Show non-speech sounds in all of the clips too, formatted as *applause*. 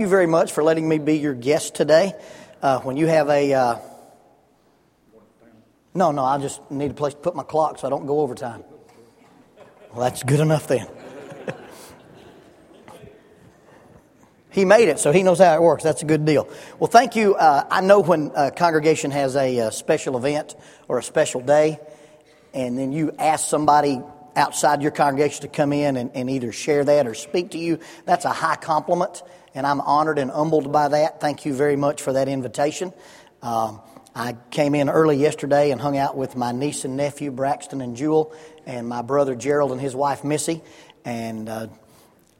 you very much for letting me be your guest today. Uh, when you have a. Uh, no, no, I just need a place to put my clock so I don't go overtime. Well, that's good enough then. *laughs* he made it, so he knows how it works. That's a good deal. Well, thank you. Uh, I know when a congregation has a, a uh, special event or a special day, and then you ask somebody outside your congregation to come in and, and either share that or speak to you, that's a high compliment, and I'm honored and humbled by that. Thank you very much for that invitation. Um, I came in early yesterday and hung out with my niece and nephew, Braxton and Jewel, and my brother Gerald and his wife, Missy, and uh,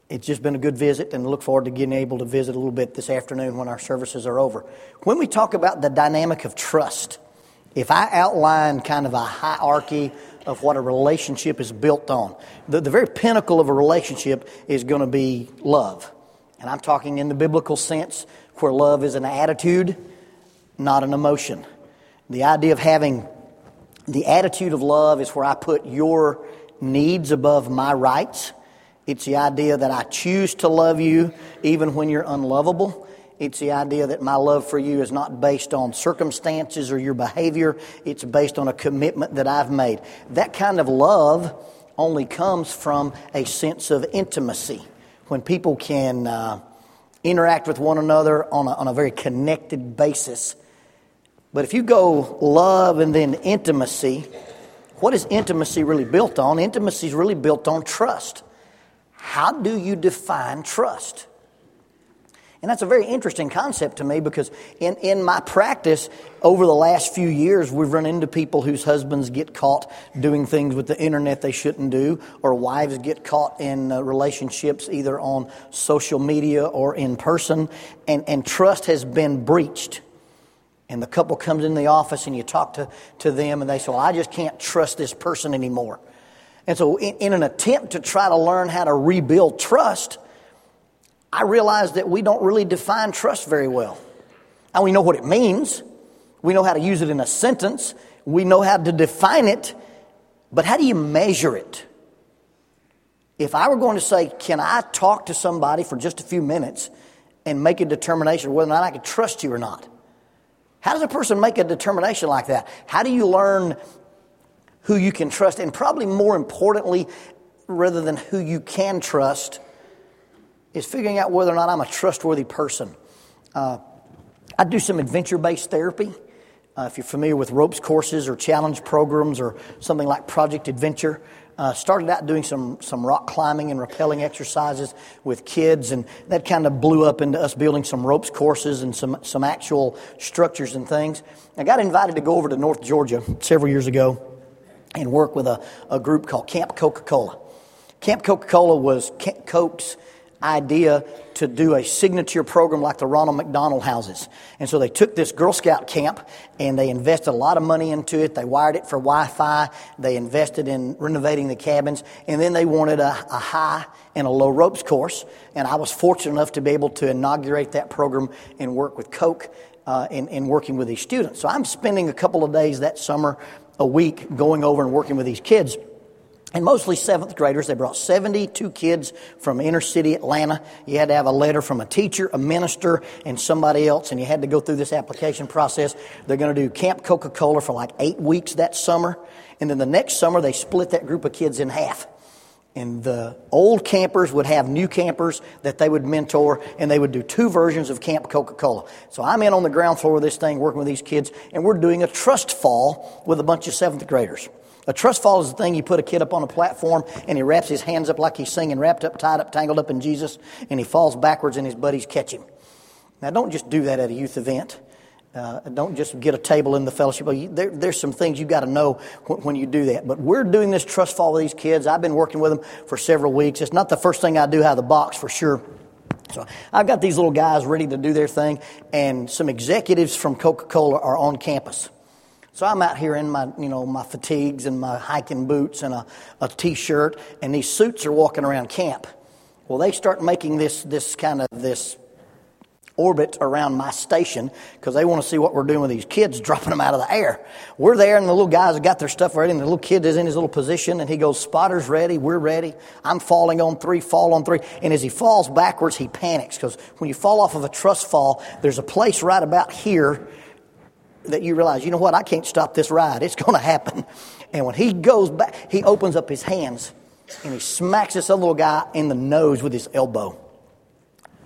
it's just been a good visit and look forward to getting able to visit a little bit this afternoon when our services are over. When we talk about the dynamic of trust, if I outline kind of a hierarchy of what a relationship is built on. The, the very pinnacle of a relationship is going to be love. And I'm talking in the biblical sense where love is an attitude, not an emotion. The idea of having the attitude of love is where I put your needs above my rights. It's the idea that I choose to love you even when you're unlovable. It's the idea that my love for you is not based on circumstances or your behavior. It's based on a commitment that I've made. That kind of love only comes from a sense of intimacy. When people can uh, interact with one another on a, on a very connected basis. But if you go love and then intimacy, what is intimacy really built on? Intimacy is really built on trust. How do you define trust? And that's a very interesting concept to me because in, in my practice over the last few years, we've run into people whose husbands get caught doing things with the internet they shouldn't do, or wives get caught in uh, relationships either on social media or in person, and, and trust has been breached. And the couple comes in the office and you talk to, to them and they say, Well, I just can't trust this person anymore. And so, in, in an attempt to try to learn how to rebuild trust, I realize that we don't really define trust very well. And we know what it means, we know how to use it in a sentence, we know how to define it, but how do you measure it? If I were going to say, Can I talk to somebody for just a few minutes and make a determination whether or not I can trust you or not? How does a person make a determination like that? How do you learn who you can trust? And probably more importantly, rather than who you can trust, is figuring out whether or not I'm a trustworthy person. Uh, I do some adventure based therapy. Uh, if you're familiar with ropes courses or challenge programs or something like Project Adventure, uh, started out doing some, some rock climbing and rappelling exercises with kids, and that kind of blew up into us building some ropes courses and some, some actual structures and things. I got invited to go over to North Georgia several years ago and work with a, a group called Camp Coca Cola. Camp Coca Cola was Coke's idea to do a signature program like the Ronald McDonald houses. And so they took this Girl Scout camp and they invested a lot of money into it. They wired it for Wi Fi. They invested in renovating the cabins. And then they wanted a, a, high and a low ropes course. And I was fortunate enough to be able to inaugurate that program and work with Coke uh, in, in working with these students. So I'm spending a couple of days that summer, a week, going over and working with these kids and mostly seventh graders. They brought 72 kids from inner city Atlanta. You had to have a letter from a teacher, a minister, and somebody else, and you had to go through this application process. They're going to do Camp Coca Cola for like eight weeks that summer. And then the next summer, they split that group of kids in half. And the old campers would have new campers that they would mentor, and they would do two versions of Camp Coca Cola. So I'm in on the ground floor of this thing working with these kids, and we're doing a trust fall with a bunch of seventh graders. A trust fall is the thing you put a kid up on a platform and he wraps his hands up like he's singing, wrapped up, tied up, tangled up in Jesus, and he falls backwards and his buddies catch him. Now, don't just do that at a youth event. Uh, don't just get a table in the fellowship. There, there's some things you got to know when, when, you do that. But we're doing this trust fall with these kids. I've been working with them for several weeks. It's not the first thing I do out of the box for sure. So I've got these little guys ready to do their thing, and some executives from Coca Cola are on campus. So I'm out here in my, you know, my fatigues and my hiking boots and a, a t-shirt, and these suits are walking around camp. Well, they start making this, this kind of this orbit around my station because they want to see what we're doing with these kids, *laughs* dropping them out of the air. We're there, and the little guys have got their stuff ready, and the little kid is in his little position, and he goes, Spotter's ready, we're ready. I'm falling on three, fall on three. And as he falls backwards, he panics because when you fall off of a trust fall, there's a place right about here that you realize, you know what, I can't stop this ride. It's going to happen. And when he goes back, he opens up his hands and he smacks this other little guy in the nose with his elbow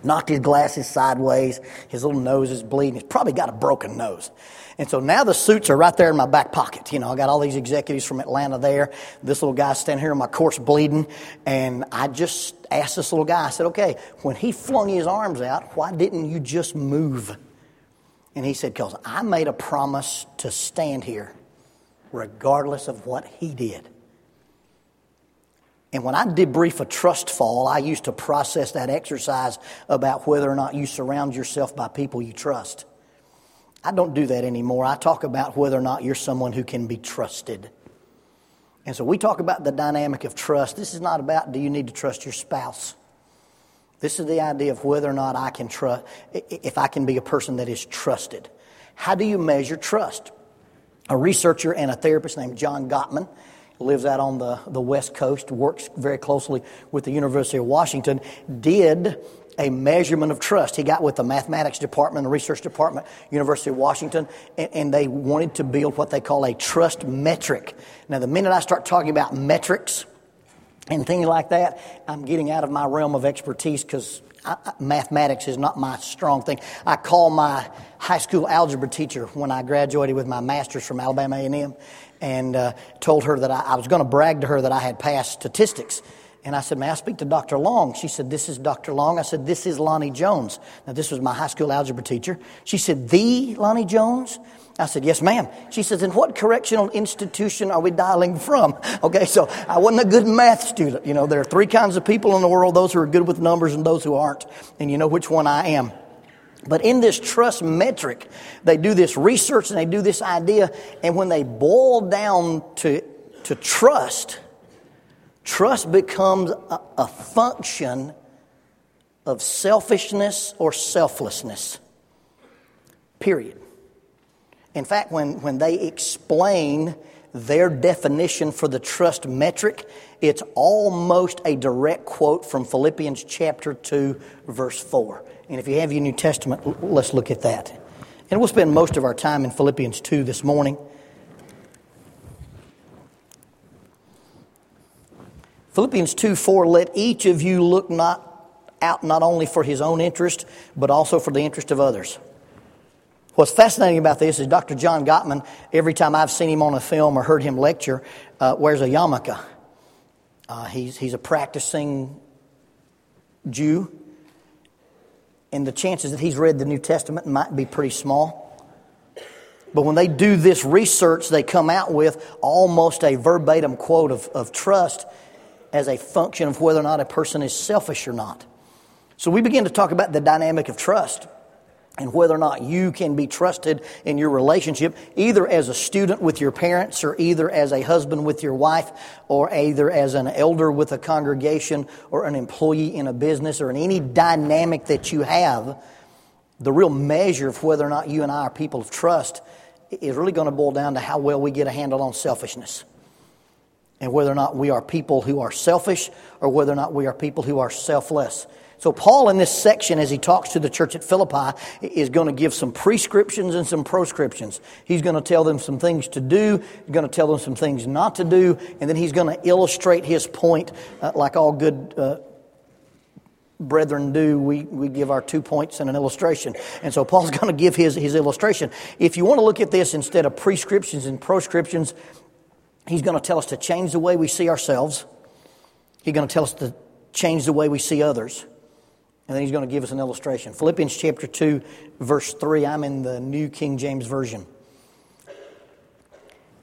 knocked his glasses sideways. His little nose is bleeding. He's probably got a broken nose. And so now the suits are right there in my back pocket. You know, I got all these executives from Atlanta there. This little guy standing here in my course bleeding. And I just asked this little guy, I said, okay, when he flung his arms out, why didn't you just move? And he said, because I made a promise to stand here regardless of what he did. And when I debrief a trust fall, I used to process that exercise about whether or not you surround yourself by people you trust. I don't do that anymore. I talk about whether or not you're someone who can be trusted. And so we talk about the dynamic of trust. This is not about do you need to trust your spouse. This is the idea of whether or not I can trust, if I can be a person that is trusted. How do you measure trust? A researcher and a therapist named John Gottman lives out on the, the West Coast, works very closely with the University of Washington, did a measurement of trust. He got with the mathematics department, the research department, University of Washington, and, and, they wanted to build what they call a trust metric. Now, the minute I start talking about metrics and things like that, I'm getting out of my realm of expertise because mathematics is not my strong thing. I call my high school algebra teacher when I graduated with my master's from Alabama A&M and uh, told her that I, I was going to brag to her that I had passed statistics. And I said, May I speak to Dr. Long? She said, This is Dr. Long. I said, This is Lonnie Jones. Now, this was my high school algebra teacher. She said, The Lonnie Jones? I said, Yes, ma'am. She says, In what correctional institution are we dialing from? *laughs* Okay, so I wasn't a good math student. You know, there are three kinds of people in the world those who are good with numbers and those who aren't. And you know which one I am. But in this trust metric, they do this research and they do this idea, and when they boil down to, to trust, trust becomes a, a function of selfishness or selflessness. Period. In fact, when, when they explain their definition for the trust metric, it's almost a direct quote from Philippians chapter 2, verse 4. And if you have your New Testament, let's look at that. And we'll spend most of our time in Philippians 2 this morning. Philippians 2 4, let each of you look not out not only for his own interest, but also for the interest of others. What's fascinating about this is Dr. John Gottman, every time I've seen him on a film or heard him lecture, uh, wears a yarmulke. Uh, he's, he's a practicing Jew and the chances that he's read the New Testament might be pretty small. But when they do this research, they come out with almost a verbatim quote of, of trust as a function of whether or not a person is selfish or not. So we begin to talk about the dynamic of trust and whether or not you can be trusted in your relationship, either as a student with your parents, or either as a husband with your wife, or either as an elder with a congregation, or an employee in a business, or in any dynamic that you have, the real measure of whether or not you and I are people of trust is really going to boil down to how well we get a handle on selfishness. And whether or not we are people who are selfish, or whether or not we are people who are selfless. So, Paul, in this section, as he talks to the church at Philippi, is going to give some prescriptions and some proscriptions. He's going to tell them some things to do, he's going to tell them some things not to do, and then he's going to illustrate his point uh, like all good. Uh, brethren do, we, we give our two points and an illustration. And so Paul's *laughs* going to give his, his illustration. If you want to look at this instead of prescriptions and proscriptions, he's going to tell us to change the way we see ourselves. He's going to tell us to change the way we see others. And then he's going to give us an illustration. Philippians chapter 2, verse 3. I'm in the New King James Version.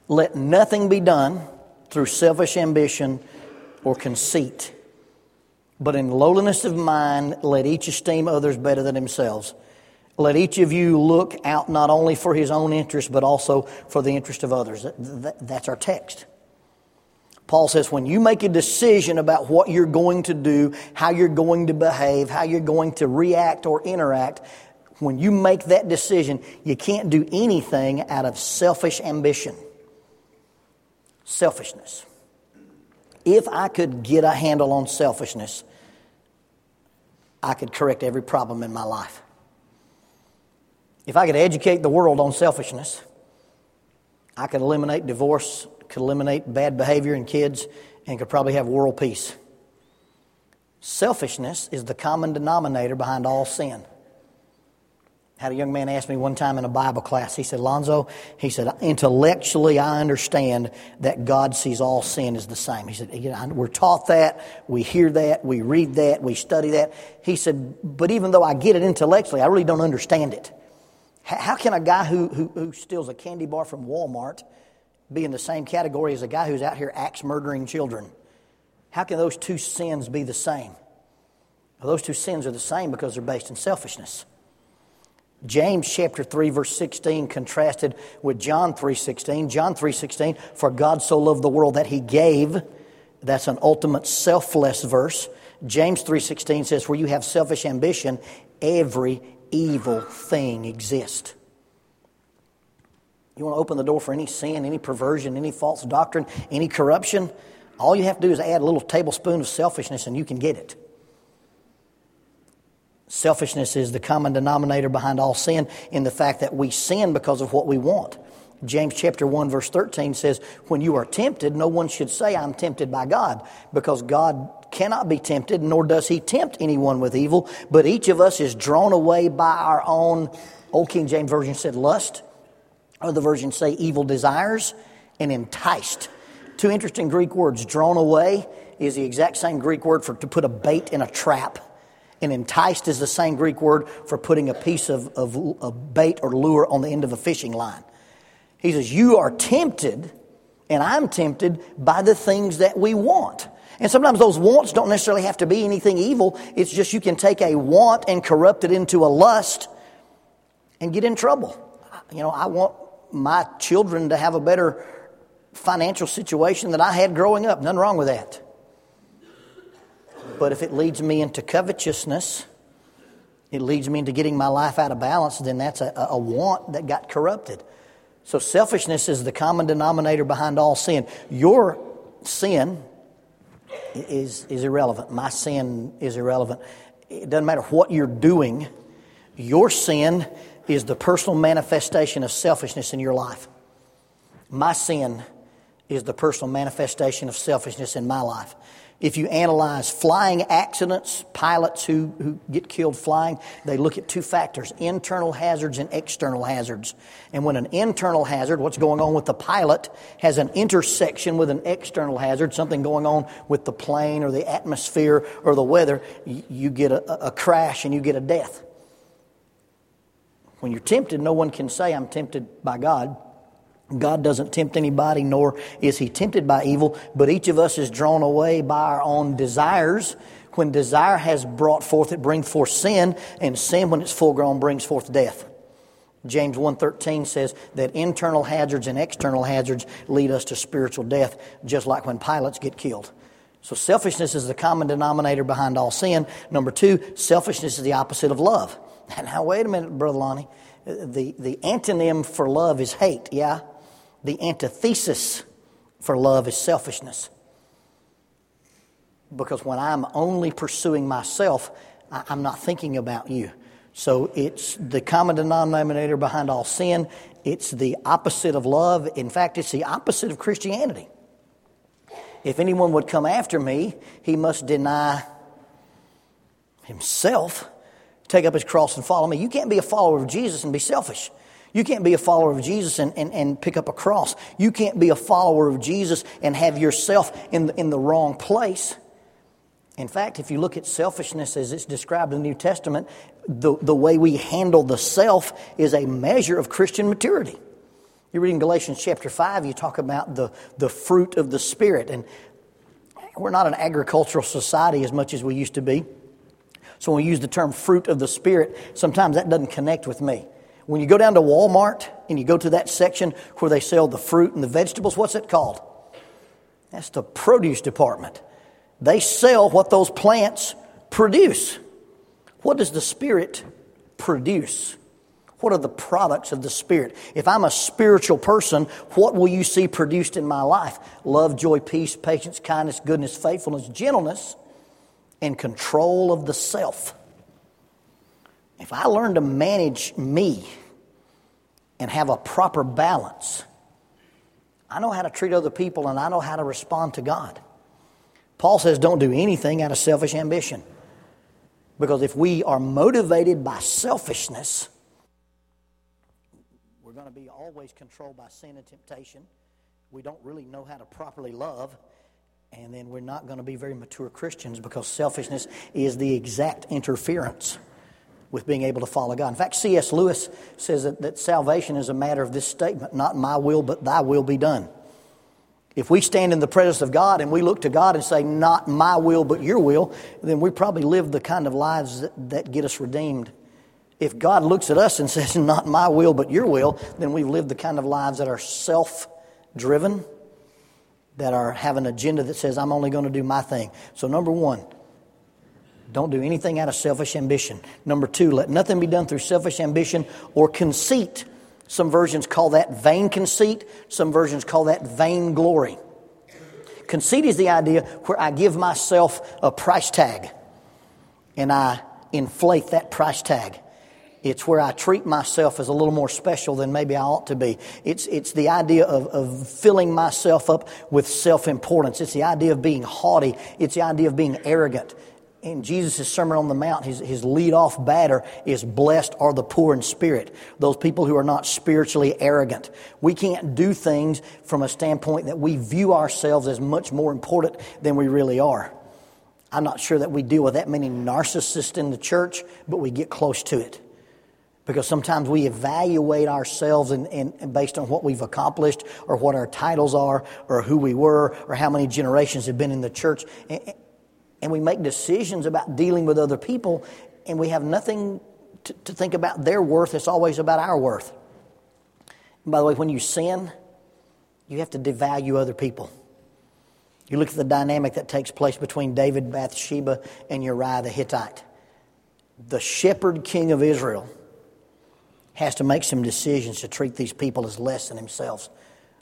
Let nothing be done through selfish ambition or conceit, but in lowliness of mind, let each esteem others better than themselves. Let each of you look out not only for his own interest, but also for the interest of others. That's our text. Paul says, when you make a decision about what you're going to do, how you're going to behave, how you're going to react or interact, When you make that decision, you can't do anything out of selfish ambition. Selfishness. If I could get a handle on selfishness, I could correct every problem in my life. If I could educate the world on selfishness, I could eliminate divorce, could eliminate bad behavior in kids, and could probably have world peace. Selfishness is the common denominator behind all sin. I Had a young man ask me one time in a Bible class, he said, Lonzo, he said, intellectually I understand that God sees all sin as the same. He said, we're taught that, we hear that, we read that, we study that. He said, but even though I get it intellectually, I really don't understand it. How can a guy who, who, who steals a candy bar from Walmart be in the same category as a guy who's out here axe murdering children? How can those two sins be the same? Well, those two sins are the same because they're based in selfishness. James chapter 3 verse 16 contrasted with John 3:16. John 3:16, for God so loved the world that he gave. That's an ultimate selfless verse. James 3:16 says where you have selfish ambition, every evil thing exists. You want to open the door for any sin, any perversion, any false doctrine, any corruption? All you have to do is add a little tablespoon of selfishness and you can get it. Selfishness is the common denominator behind all sin in the fact that we sin because of what we want. James chapter 1 verse 13 says, When you are tempted, no one should say, I'm tempted by God, because God cannot be tempted, nor does he tempt anyone with evil, but each of us is drawn away by our own, Old King James Version said lust, other versions say evil desires, and enticed. Two interesting Greek words. Drawn away is the exact same Greek word for to put a bait in a trap. And enticed is the same Greek word for putting a piece of, of, of bait or lure on the end of a fishing line. He says, You are tempted, and I'm tempted by the things that we want. And sometimes those wants don't necessarily have to be anything evil. It's just you can take a want and corrupt it into a lust and get in trouble. You know, I want my children to have a better financial situation than I had growing up. Nothing wrong with that. But if it leads me into covetousness, it leads me into getting my life out of balance, then that's a, a want that got corrupted. So selfishness is the common denominator behind all sin. Your sin is, is irrelevant. My sin is irrelevant. It doesn't matter what you're doing, your sin is the personal manifestation of selfishness in your life. My sin is the personal manifestation of selfishness in my life. If you analyze flying accidents, pilots who, who get killed flying, they look at two factors internal hazards and external hazards. And when an internal hazard, what's going on with the pilot, has an intersection with an external hazard, something going on with the plane or the atmosphere or the weather, you get a, a crash and you get a death. When you're tempted, no one can say, I'm tempted by God. God doesn't tempt anybody, nor is he tempted by evil, but each of us is drawn away by our own desires. When desire has brought forth, it brings forth sin, and sin, when it's full grown, brings forth death. James 1.13 says that internal hazards and external hazards lead us to spiritual death, just like when pilots get killed. So selfishness is the common denominator behind all sin. Number two, selfishness is the opposite of love. Now, wait a minute, Brother Lonnie. The, the antonym for love is hate, yeah? The antithesis for love is selfishness. Because when I'm only pursuing myself, I'm not thinking about you. So it's the common denominator behind all sin. It's the opposite of love. In fact, it's the opposite of Christianity. If anyone would come after me, he must deny himself, take up his cross, and follow me. You can't be a follower of Jesus and be selfish. You can't be a follower of Jesus and, and, and pick up a cross. You can't be a follower of Jesus and have yourself in the, in the wrong place. In fact, if you look at selfishness as it's described in the New Testament, the, the way we handle the self is a measure of Christian maturity. You read in Galatians chapter 5, you talk about the, the fruit of the Spirit. And we're not an agricultural society as much as we used to be. So when we use the term fruit of the Spirit, sometimes that doesn't connect with me. When you go down to Walmart and you go to that section where they sell the fruit and the vegetables, what's it called? That's the produce department. They sell what those plants produce. What does the Spirit produce? What are the products of the Spirit? If I'm a spiritual person, what will you see produced in my life? Love, joy, peace, patience, kindness, goodness, faithfulness, gentleness, and control of the self. If I learn to manage me and have a proper balance, I know how to treat other people and I know how to respond to God. Paul says, don't do anything out of selfish ambition. Because if we are motivated by selfishness, we're going to be always controlled by sin and temptation. We don't really know how to properly love. And then we're not going to be very mature Christians because selfishness is the exact interference with being able to follow God. In fact, C.S. Lewis says that, that salvation is a matter of this statement not my will, but thy will be done. If we stand in the presence of God and we look to God and say, Not my will, but your will, then we probably live the kind of lives that, that get us redeemed if God looks at us and *laughs* says, Not my will, but your will, then we've lived the kind of lives that are self driven, that are have an agenda that says, I'm only going to do my thing. So, number one, don't do anything out of selfish ambition. Number two, let nothing be done through selfish ambition or conceit. Some versions call that vain conceit, some versions call that vain glory. Conceit is the idea where I give myself a price tag and I inflate that price tag. It's where I treat myself as a little more special than maybe I ought to be. It's, it's the idea of, of filling myself up with self importance. It's the idea of being haughty. It's the idea of being arrogant. In Jesus' Sermon on the Mount, his, his lead off batter is blessed are the poor in spirit, those people who are not spiritually arrogant. We can't do things from a standpoint that we view ourselves as much more important than we really are. I'm not sure that we deal with that many narcissists in the church, but we get close to it because sometimes we evaluate ourselves and, based on what we've accomplished or what our titles are or who we were or how many generations have been in the church. And, and we make decisions about dealing with other people and we have nothing to, to think about their worth. It's always about our worth. And by the way when you sin you have to devalue other people. You look at the dynamic that takes place between david bathsheba and uriah the hittite. The shepherd king of israel has to make some decisions to treat these people as less than himself,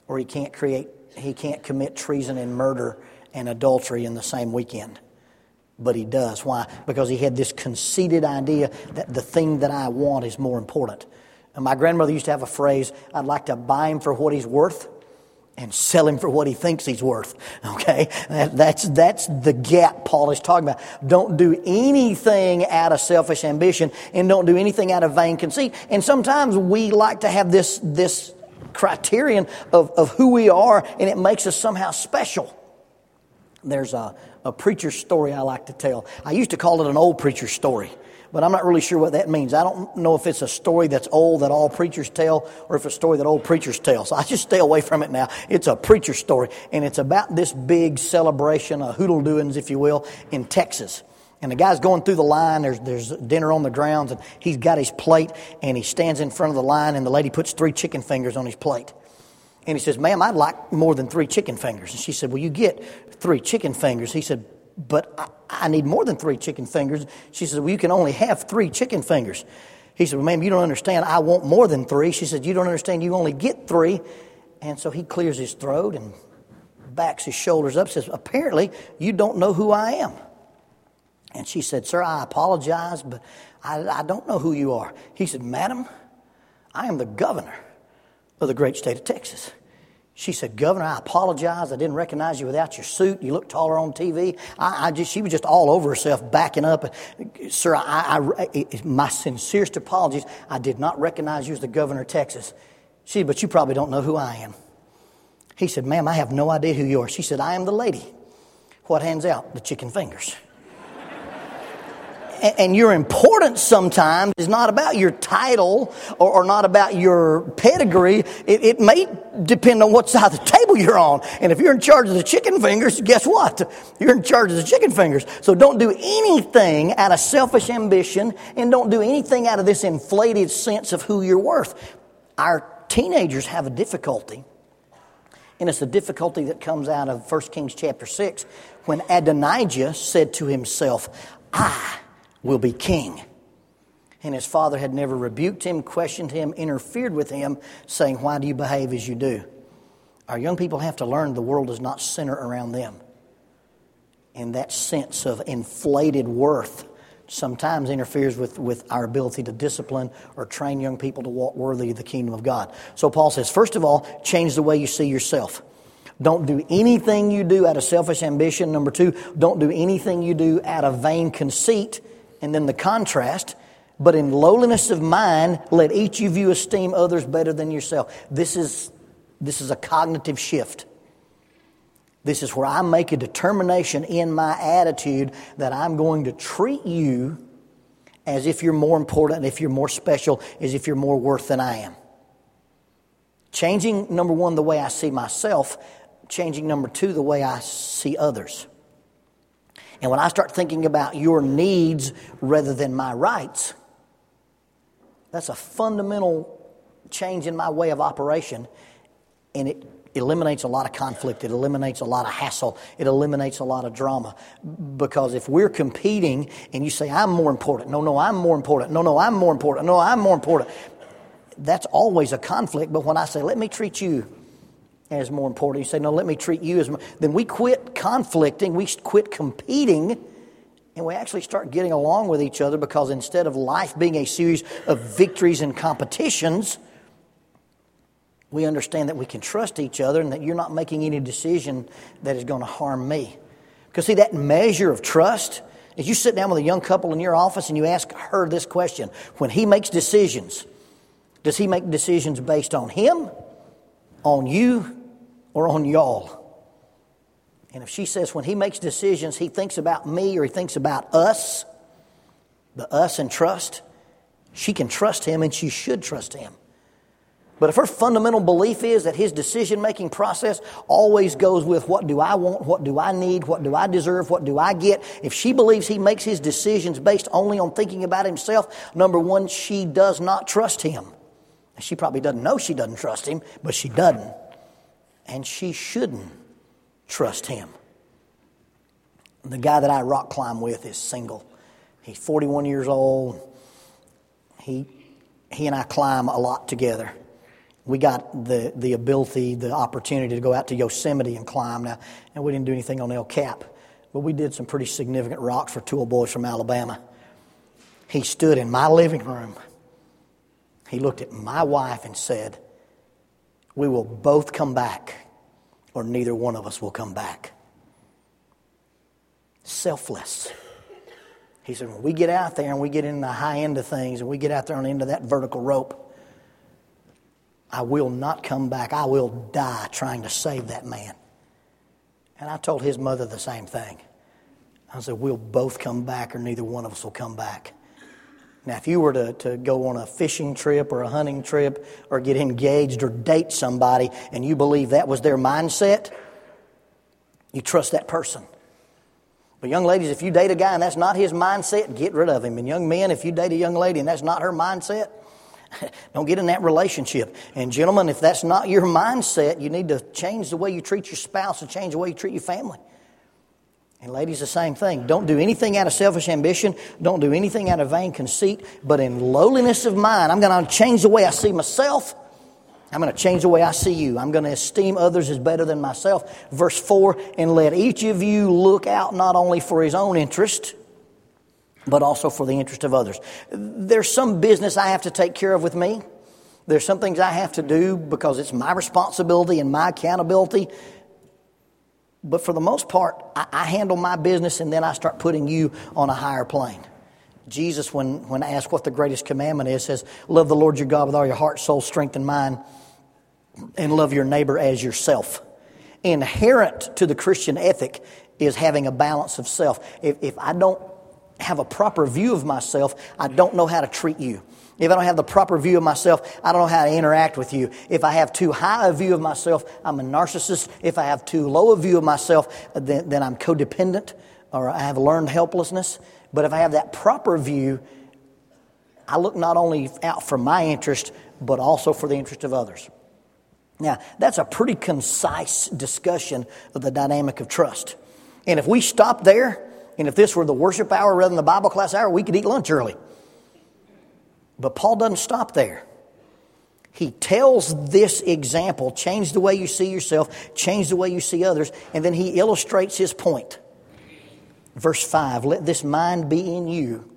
or he can't create, he can't commit treason and murder and adultery in the same weekend. But he does. Why? Because he had this conceited idea that the thing that I want is more important. And my grandmother used to have a phrase I'd like to buy him for what he's worth and sell him for what he thinks he's worth. Okay? That, that's, that's the gap Paul is talking about. Don't do anything out of selfish ambition and don't do anything out of vain conceit. And sometimes we like to have this, this criterion of, of who we are and it makes us somehow special. There's a, a preacher's story I like to tell. I used to call it an old preacher's story but I'm not really sure what that means. I don't know if it's a story that's old that all preachers tell or if it's a story that old preachers tell. So I just stay away from it now. It's a preacher story, and it's about this big celebration, a hoodle doings, if you will, in Texas. And the guy's going through the line. There's, there's dinner on the grounds, and he's got his plate, and he stands in front of the line, and the lady puts three chicken fingers on his plate. And he says, Ma'am, I'd like more than three chicken fingers. And she said, Well, you get three chicken fingers. He said, but I, I need more than three chicken fingers. She said, Well, you can only have three chicken fingers. He said, Well, ma'am, you don't understand. I want more than three. She said, You don't understand. You only get three. And so he clears his throat and backs his shoulders up, says, Apparently, you don't know who I am. And she said, Sir, I apologize, but I, I don't know who you are. He said, Madam, I am the governor of the great state of Texas. She said, Governor, I apologize. I didn't recognize you without your suit. You look taller on TV. I, I just, she was just all over herself, backing up. Sir, I, I, my sincerest apologies. I did not recognize you as the governor of Texas. She said, But you probably don't know who I am. He said, Ma'am, I have no idea who you are. She said, I am the lady. What hands out? The chicken fingers and your importance sometimes is not about your title or, or not about your pedigree. It, it, may depend on what side of the table you're on. And if you're in charge of the chicken fingers, guess what? You're in charge of the chicken fingers. So don't do anything out of selfish ambition and don't do anything out of this inflated sense of who you're worth. Our teenagers have a difficulty. And it's a difficulty that comes out of 1 Kings chapter 6 when Adonijah said to himself, I will be king. And his father had never rebuked him, questioned him, interfered with him, saying, Why do you behave as you do? Our young people have to learn the world does not center around them. And that sense of inflated worth sometimes interferes with, with our ability to discipline or train young people to walk worthy of the kingdom of God. So Paul says, first of all, change the way you see yourself. Don't do anything you do out of selfish ambition. Number two, don't do anything you do out of vain conceit. And then the contrast, but in lowliness of mind, let each of you esteem others better than yourself. This is, this is a cognitive shift. This is where I make a determination in my attitude that I'm going to treat you as if you're more important, if you're more special, as if you're more worth than I am. Changing, number one, the way I see myself, changing, number two, the way I see others. And when I start thinking about your needs rather than my rights, that's a fundamental change in my way of operation, and it eliminates a lot of conflict. It eliminates a lot of hassle. It eliminates a lot of drama. Because if we're competing and you say, I'm more important, no, no, I'm more important, no, no, I'm more important, no, I'm more important, that's always a conflict. But when I say, let me treat you as more important, you say, no, let me treat you as more, then we quit conflicting, we quit competing. And we actually start getting along with each other because instead of life being a series of victories and competitions, we understand that we can trust each other and that you're not making any decision that is going to harm me. Because, see, that measure of trust is you sit down with a young couple in your office and you ask her this question When he makes decisions, does he make decisions based on him, on you, or on y'all? And if she says when he makes decisions, he thinks about me or he thinks about us, the us and trust, she can trust him and she should trust him. But if her fundamental belief is that his decision making process always goes with what do I want, what do I need, what do I deserve, what do I get, if she believes he makes his decisions based only on thinking about himself, number one, she does not trust him. She probably doesn't know she doesn't trust him, but she doesn't. And she shouldn't trust him. The guy that I rock climb with is single. He's 41 years old. He, he and I climb a lot together we got the, the ability, the opportunity to go out to Yosemite and climb. Now, and we didn't do anything on El Cap, but we did some pretty significant rocks for two old boys from Alabama. He stood in my living room. He looked at my wife and said, We will both come back, or neither one of us will come back. Selfless. He said, When we get out there and we get in the high end of things and we get out there on the end of that vertical rope, I will not come back. I will die trying to save that man. And I told his mother the same thing. I said, We'll both come back, or neither one of us will come back. Now, if you were to, to go on a fishing trip or a hunting trip or get engaged or date somebody and you believe that was their mindset, you trust that person. But, young ladies, if you date a guy and that's not his mindset, get rid of him. And, young men, if you date a young lady and that's not her mindset, *laughs* Don't get in that relationship. And, gentlemen, if that's not your *laughs* mindset, you need to change the way you treat your spouse and change the way you treat your family. And, ladies, the same thing. Don't do anything out of selfish ambition. Don't do anything out of vain conceit. But in lowliness of mind, I'm going to change the way I see myself. I'm going to change the way I see you. I'm going to esteem others as better than myself. Verse 4 And let each of you look out not only for his own interest, but also for the interest of others. There's some business I have to take care of with me. There's some things I have to do because it's my responsibility and my accountability. But for the most part, I, I handle my business and then I start putting you on a higher plane. Jesus, when, when asked what the greatest commandment is, says, Love the Lord your God with all your heart, soul, strength, and mind, and love your neighbor as yourself. Inherent to the Christian ethic is having a balance of self. If, if I don't have a proper view of myself, I don't know how to treat you. If I don't have the proper view of myself, I don't know how to interact with you. If I have too high a view of myself, I'm a narcissist. If I have too low a view of myself, then, then I'm codependent or I have learned helplessness. But if I have that proper view, I look not only out for my interest, but also for the interest of others. Now, that's a pretty concise discussion of the dynamic of trust. And if we stop there, and if this were the worship hour rather than the Bible class hour, we could eat lunch early. But Paul doesn't stop there. He tells this example change the way you see yourself, change the way you see others, and then he illustrates his point. Verse 5 Let this mind be in you,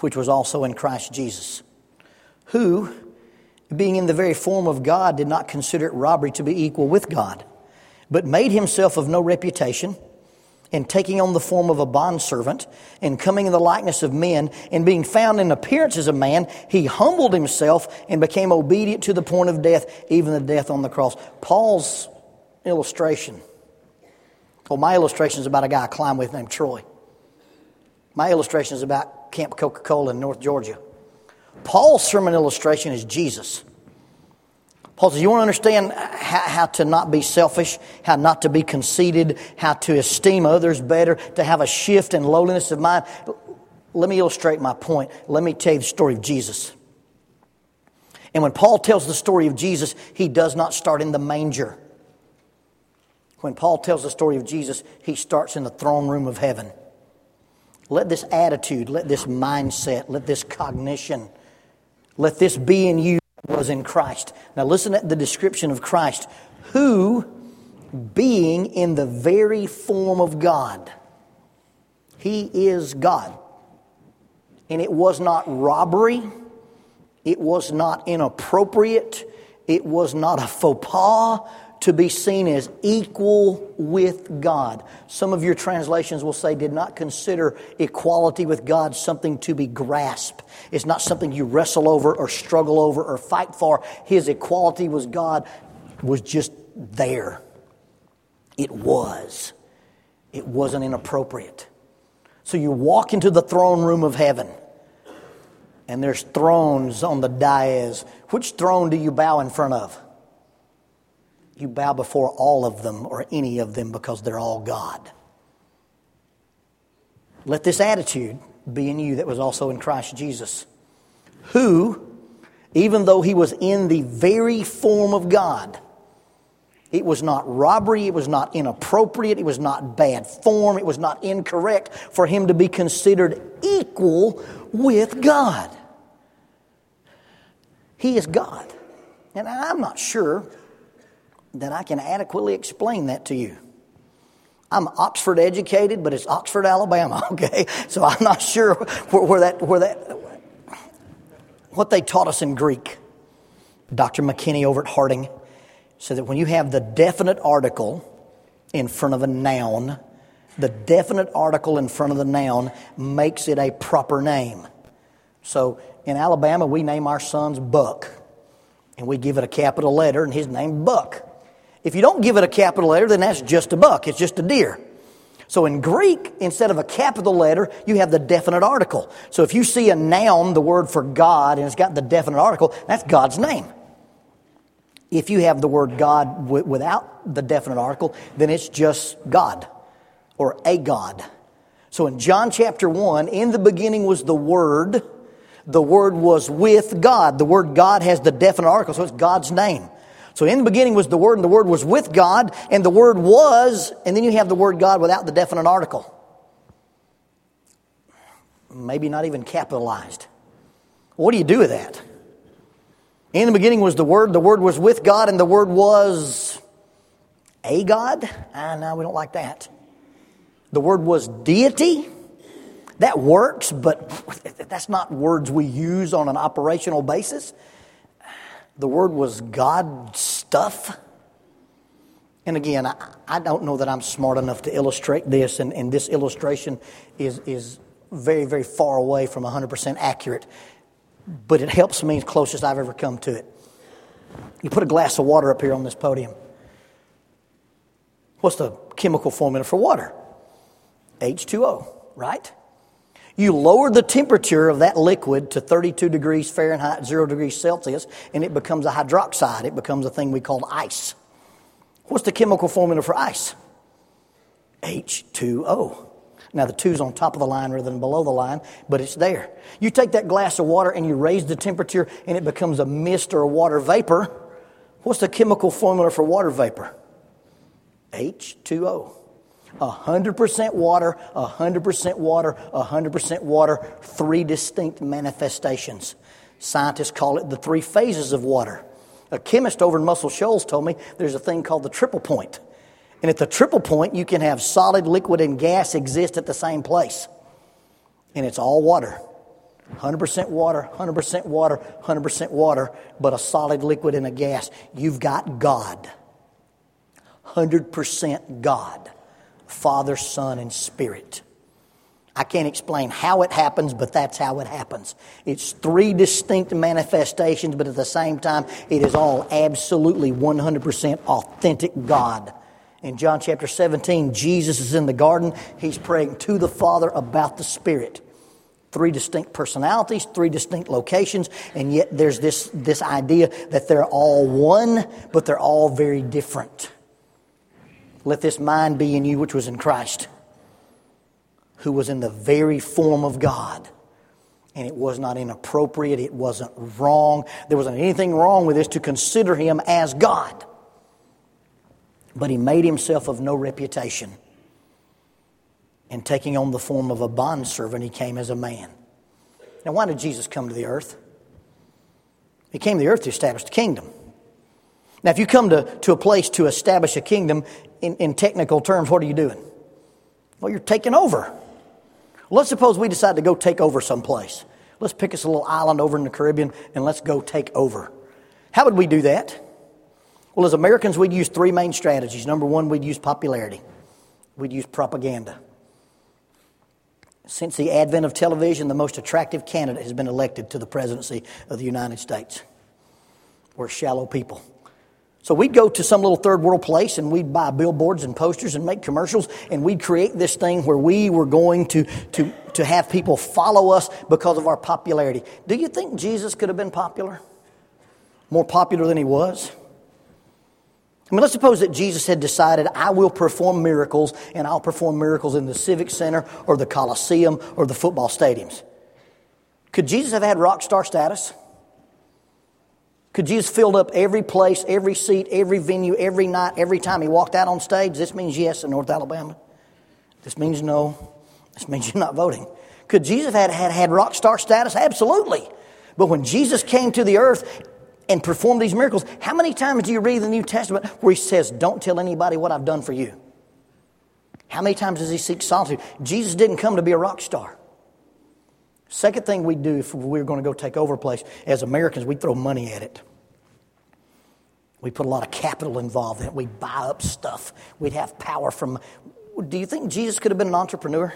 which was also in Christ Jesus, who, being in the very form of God, did not consider it robbery to be equal with God, but made himself of no reputation and taking on the form of a bondservant, and coming in the likeness of men, and being found in appearance as a man, he humbled himself and became obedient to the point of death, even the death on the cross. Paul's illustration. Well, my illustration is about a guy I climbed with named Troy. My illustration is about Camp Coca Cola in North Georgia. Paul's sermon illustration is Jesus. Paul says, You want to understand how, how, to not be selfish, how not to be conceited, how to esteem others better, to have a shift in lowliness of mind? Let me illustrate my point. Let me tell you the story of Jesus. And when Paul tells the story of Jesus, he does not start in the manger. When Paul tells the story of Jesus, he starts in the throne room of heaven. Let this attitude, let this mindset, let this cognition, let this be in you was in Christ. Now listen to the description of Christ, who, being in the very form of God, he is God. And it was not robbery, it was not inappropriate, it was not a faux pas to be seen as equal with God. Some of your translations will say, did not consider equality with God something to be grasped. It's not something you wrestle over or struggle over or fight for. His equality with God was just there. It was. It wasn't inappropriate. So you walk into the throne room of heaven, and there's thrones on the dais. Which throne do you bow in front of? You bow before all of them or any of them because they're all God. Let this attitude be in you that was also in Christ Jesus, who, even though he was in the very form of God, it was not robbery, it was not inappropriate, it was not bad form, it was not incorrect for him to be considered equal with God. He is God. And I'm not sure that I can adequately explain that to you. I'm Oxford educated, but it's Oxford, Alabama, *laughs* okay? So I'm not sure where, where, that, where that, what they taught us in Greek. Dr. McKinney over at Harding said that when you have the definite article in front of a noun, the definite article in front of the noun makes it a proper name. So in Alabama, we name our sons Buck, and we give it a capital letter, and his name Buck. If you don't give it a capital letter, then that's just a buck, it's just a deer. So in Greek, instead of a capital letter, you have the definite article. So if you see a noun, the word for God, and it's got the definite article, that's God's name. If you have the word God w- without the definite article, then it's just God or a God. So in John chapter 1, in the beginning was the Word. The Word was with God. The word God has the definite article, so it's God's name. So in the beginning was the Word, and the Word was with God, and the Word was, and then you have the word God without the definite article. Maybe not even capitalized. What do you do with that? In the beginning was the Word, the Word was with God, and the Word was a God? Ah, no, we don't like that. The Word was deity? That works, but *laughs* that's not words we use on an operational basis the word was God stuff. And again, I, I, don't know that I'm smart enough to illustrate this, and, and this illustration is, is very, very far away from 100% accurate, but it helps me as close as I've ever come to it. You put a glass of water up here on this podium. What's the chemical formula for water? H2O, right? You lower the temperature of that liquid to 32 degrees Fahrenheit, 0 degrees Celsius, and it becomes a hydroxide. It becomes a thing we call ice. What's the chemical formula for ice? H2O. Now, the two's on top of the line rather than below the line, but it's there. You take that glass of water and you raise the temperature, and it becomes a mist or a water vapor. What's the chemical formula for water vapor? H2O. 100% water, 100% water, 100% water, three distinct manifestations. Scientists call it the three phases of water. A chemist over in Muscle Shoals told me there's a thing called the triple point. And at the triple point, you can have solid, liquid, and gas exist at the same place. And it's all water. 100% water, 100% water, 100% water, but a solid liquid and a gas. You've got God. 100% God. Father, Son, and Spirit. I can't explain how it happens, but that's how it happens. It's three distinct manifestations, but at the same time, it is all absolutely 100% authentic God. In John chapter 17, Jesus is in the garden. He's praying to the Father about the Spirit. Three distinct personalities, three distinct locations, and yet there's this, this idea that they're all one, but they're all very different. Let this mind be in you, which was in Christ who was in the very form of God. And it was not inappropriate, it wasn't wrong. There wasn't anything wrong with this to consider him as God. But he made himself of no reputation. And taking on the form of a bondservant, he came as a man. Now, why did Jesus come to the earth? He came to the earth to establish the kingdom. Now, if you come to, to a place to establish a kingdom, in, in technical terms, what are you doing? Well, you're taking over. Let's suppose we decide to go take over someplace. Let's pick us a little island over in the Caribbean and let's go take over. How would we do that? Well, as Americans, we'd use three main strategies. Number one, we'd use popularity, we'd use propaganda. Since the advent of television, the most attractive candidate has been elected to the presidency of the United States. We're shallow people. So we'd go to some little third world place and we'd buy billboards and posters and make commercials and we'd create this thing where we were going to, to, to have people follow us because of our popularity. Do you think Jesus could have been popular? More popular than he was? I mean, let's suppose that Jesus had decided, I will perform miracles, and I'll perform miracles in the Civic Center or the Coliseum or the football stadiums. Could Jesus have had rock star status? Could Jesus filled up every place, every seat, every venue, every night, every time he walked out on stage? This means yes in North Alabama. This means no. This means *laughs* you're not voting. Could Jesus have had, had, had rock star status? Absolutely. But when Jesus came to the earth and performed these miracles, how many times do you read the New Testament where he says, Don't tell anybody what I've done for you? How many times does he seek solitude? Jesus didn't come to be a rock star. Second thing we'd do if we were going to go take over a place, as Americans, we'd throw money at it. We put a lot of capital involved in it. We'd buy up stuff. We'd have power from. Do you think Jesus could have been an entrepreneur?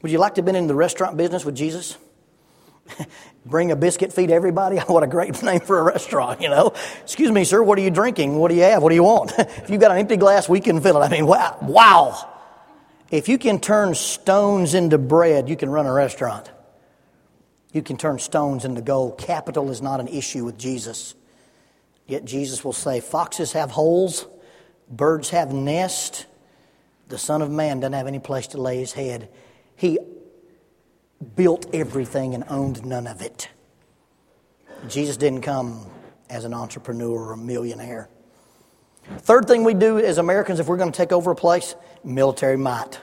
Would you like to have been in the restaurant business with Jesus? *laughs* Bring a biscuit, feed everybody. *laughs* what a great name for a restaurant, you know. Excuse me, sir, what are you drinking? What do you have? What do you want? *laughs* if you've got an empty glass, we can fill it. I mean, wow. Wow. If you can turn stones into bread, you can run a restaurant. You can turn stones into gold. Capital is not an issue with Jesus. Yet Jesus will say, Foxes have holes, birds have nests. The Son of Man doesn't have any place to lay his head. He built everything and owned none of it. Jesus didn't come as an entrepreneur or a millionaire. Third thing we do as Americans, if we're going to take over a place, military might.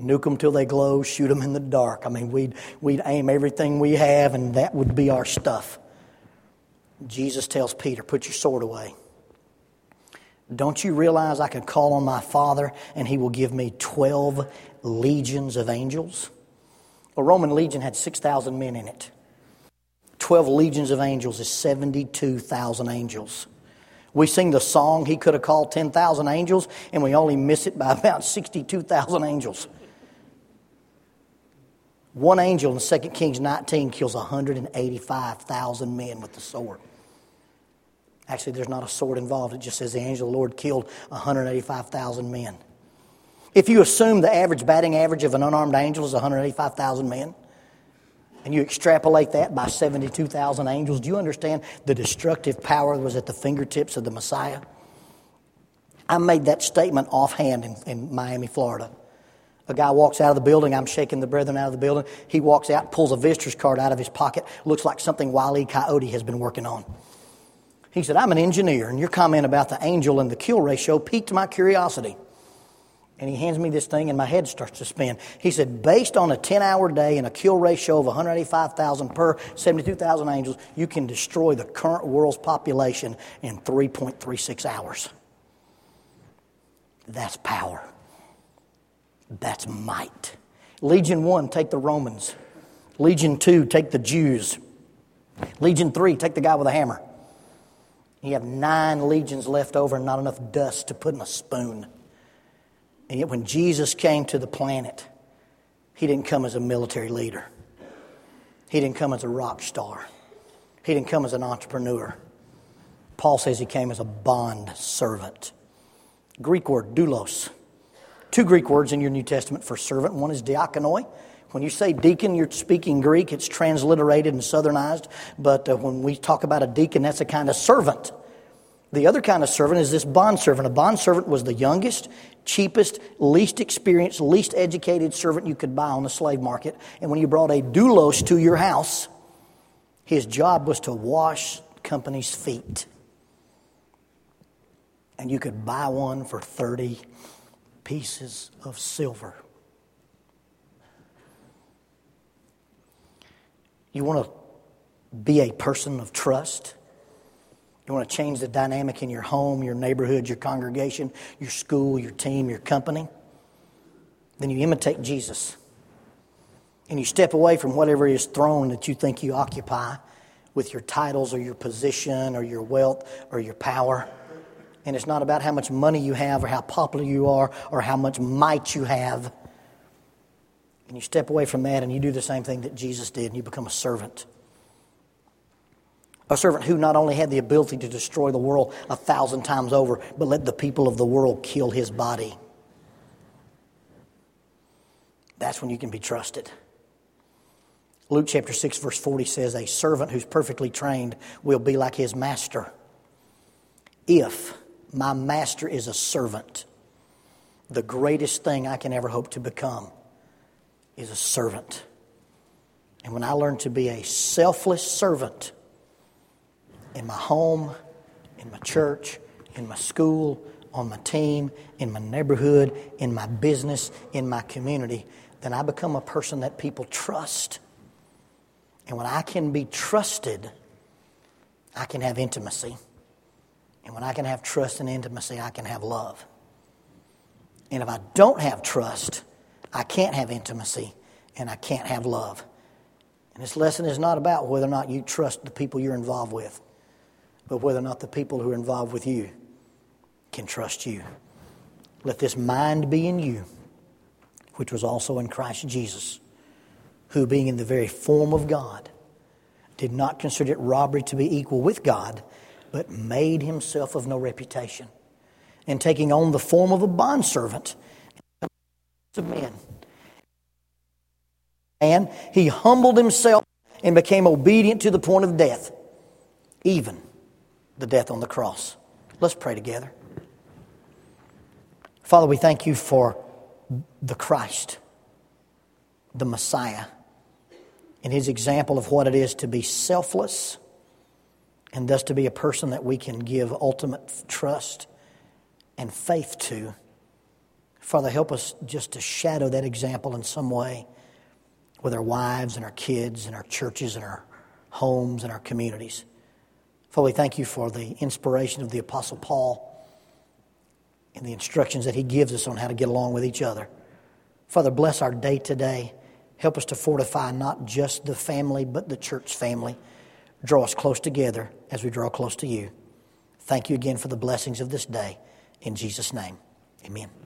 Nuke them till they glow, shoot them in the dark. I mean, we'd, we'd aim everything we have, and that would be our stuff. Jesus tells Peter, Put your sword away. Don't you realize I can call on my Father and he will give me 12 legions of angels? A Roman legion had 6,000 men in it. 12 legions of angels is 72,000 angels. We sing the song, He could have called 10,000 angels, and we only miss it by *laughs* about 62,000 angels. One angel in 2 Kings 19 kills 185,000 men with the sword. Actually, there's not a sword involved. It just says the angel of the Lord killed 185,000 men. If you assume the average batting average of an unarmed angel is 185,000 men, and you extrapolate that by 72,000 angels, do you understand the destructive power was at the fingertips of the Messiah? I made that statement offhand in, in Miami, Florida. A guy walks out of the building. I'm shaking the brethren out of the building. He walks out, pulls a visitor's card out of his pocket. Looks like something Wile E. Coyote has been working on. He said, I'm an engineer, and your comment about the angel and the kill ratio piqued my curiosity. And he hands me this thing, and my head starts to spin. He said, Based on a 10 hour day and a kill ratio of 185,000 per 72,000 angels, you can destroy the current world's population in 3.36 hours. That's power. That's might. Legion 1, take the Romans. Legion 2, take the Jews. Legion 3, take the guy with a hammer. You have nine legions left over and not enough dust to put in a spoon. And yet, when Jesus came to the planet, he didn't come as a military leader, he didn't come as a rock star, he didn't come as an entrepreneur. Paul says he came as a bond servant. Greek word, doulos. Two Greek words in your New Testament for servant. One is diakonoi. When you say deacon, you're speaking Greek. It's transliterated and southernized. But uh, when we talk about a deacon, that's a kind of servant. The other kind of servant is this bond servant. A bond servant was the youngest, cheapest, least experienced, least educated servant you could buy on the slave market. And when you brought a doulos to your house, his job was to wash company's feet. And you could buy one for 30 pieces of silver. You want to be a person of trust? You want to change the dynamic in your home, your neighborhood, your congregation, your school, your team, your company? Then you imitate Jesus. And you step away from whatever is throne that you think you occupy with your titles or your position or your wealth or your power. And it's not about how much money you have or how popular you are or how much might you have. And you step away from that and you do the same thing that Jesus did and you become a servant. A servant who not only had the ability to destroy the world a thousand times over, but let the people of the world kill his body. That's when you can be trusted. Luke chapter 6, verse 40 says, A servant who's perfectly trained will be like his master. If my master is a servant, the greatest thing I can ever hope to become is a servant. And when I learn to be a selfless servant, in my home, in my church, in my school, on my team, in my neighborhood, in my business, in my community, then I become a person that people trust. And when I can be trusted, I can have intimacy. And when I can have trust and intimacy, I can have love. And if I don't have trust, I can't have intimacy and I can't have love. And this lesson is not about whether or not you trust the people you're involved with but whether or not the people who are involved with you can trust you. Let this mind be in you, which was also in Christ Jesus, who, being in the very form of God, did not consider it robbery to be equal with God, but made himself of no reputation. And taking on the form of a bondservant of men. And he humbled himself and became obedient to the point of death, even the death on the cross. Let's pray together. Father, we thank you for the Christ, the Messiah, and his example of what it is to be selfless and thus to be a person that we can give ultimate trust and faith to. Father, help us just to shadow that example in some way with our wives and our kids and our churches and our homes and our communities. We thank you for the inspiration of the Apostle Paul and the instructions that he gives us on how to get along with each other. Father, bless our day today. Help us to fortify not just the family, but the church family. Draw us close together as we draw close to you. Thank you again for the blessings of this day. In Jesus' name, amen.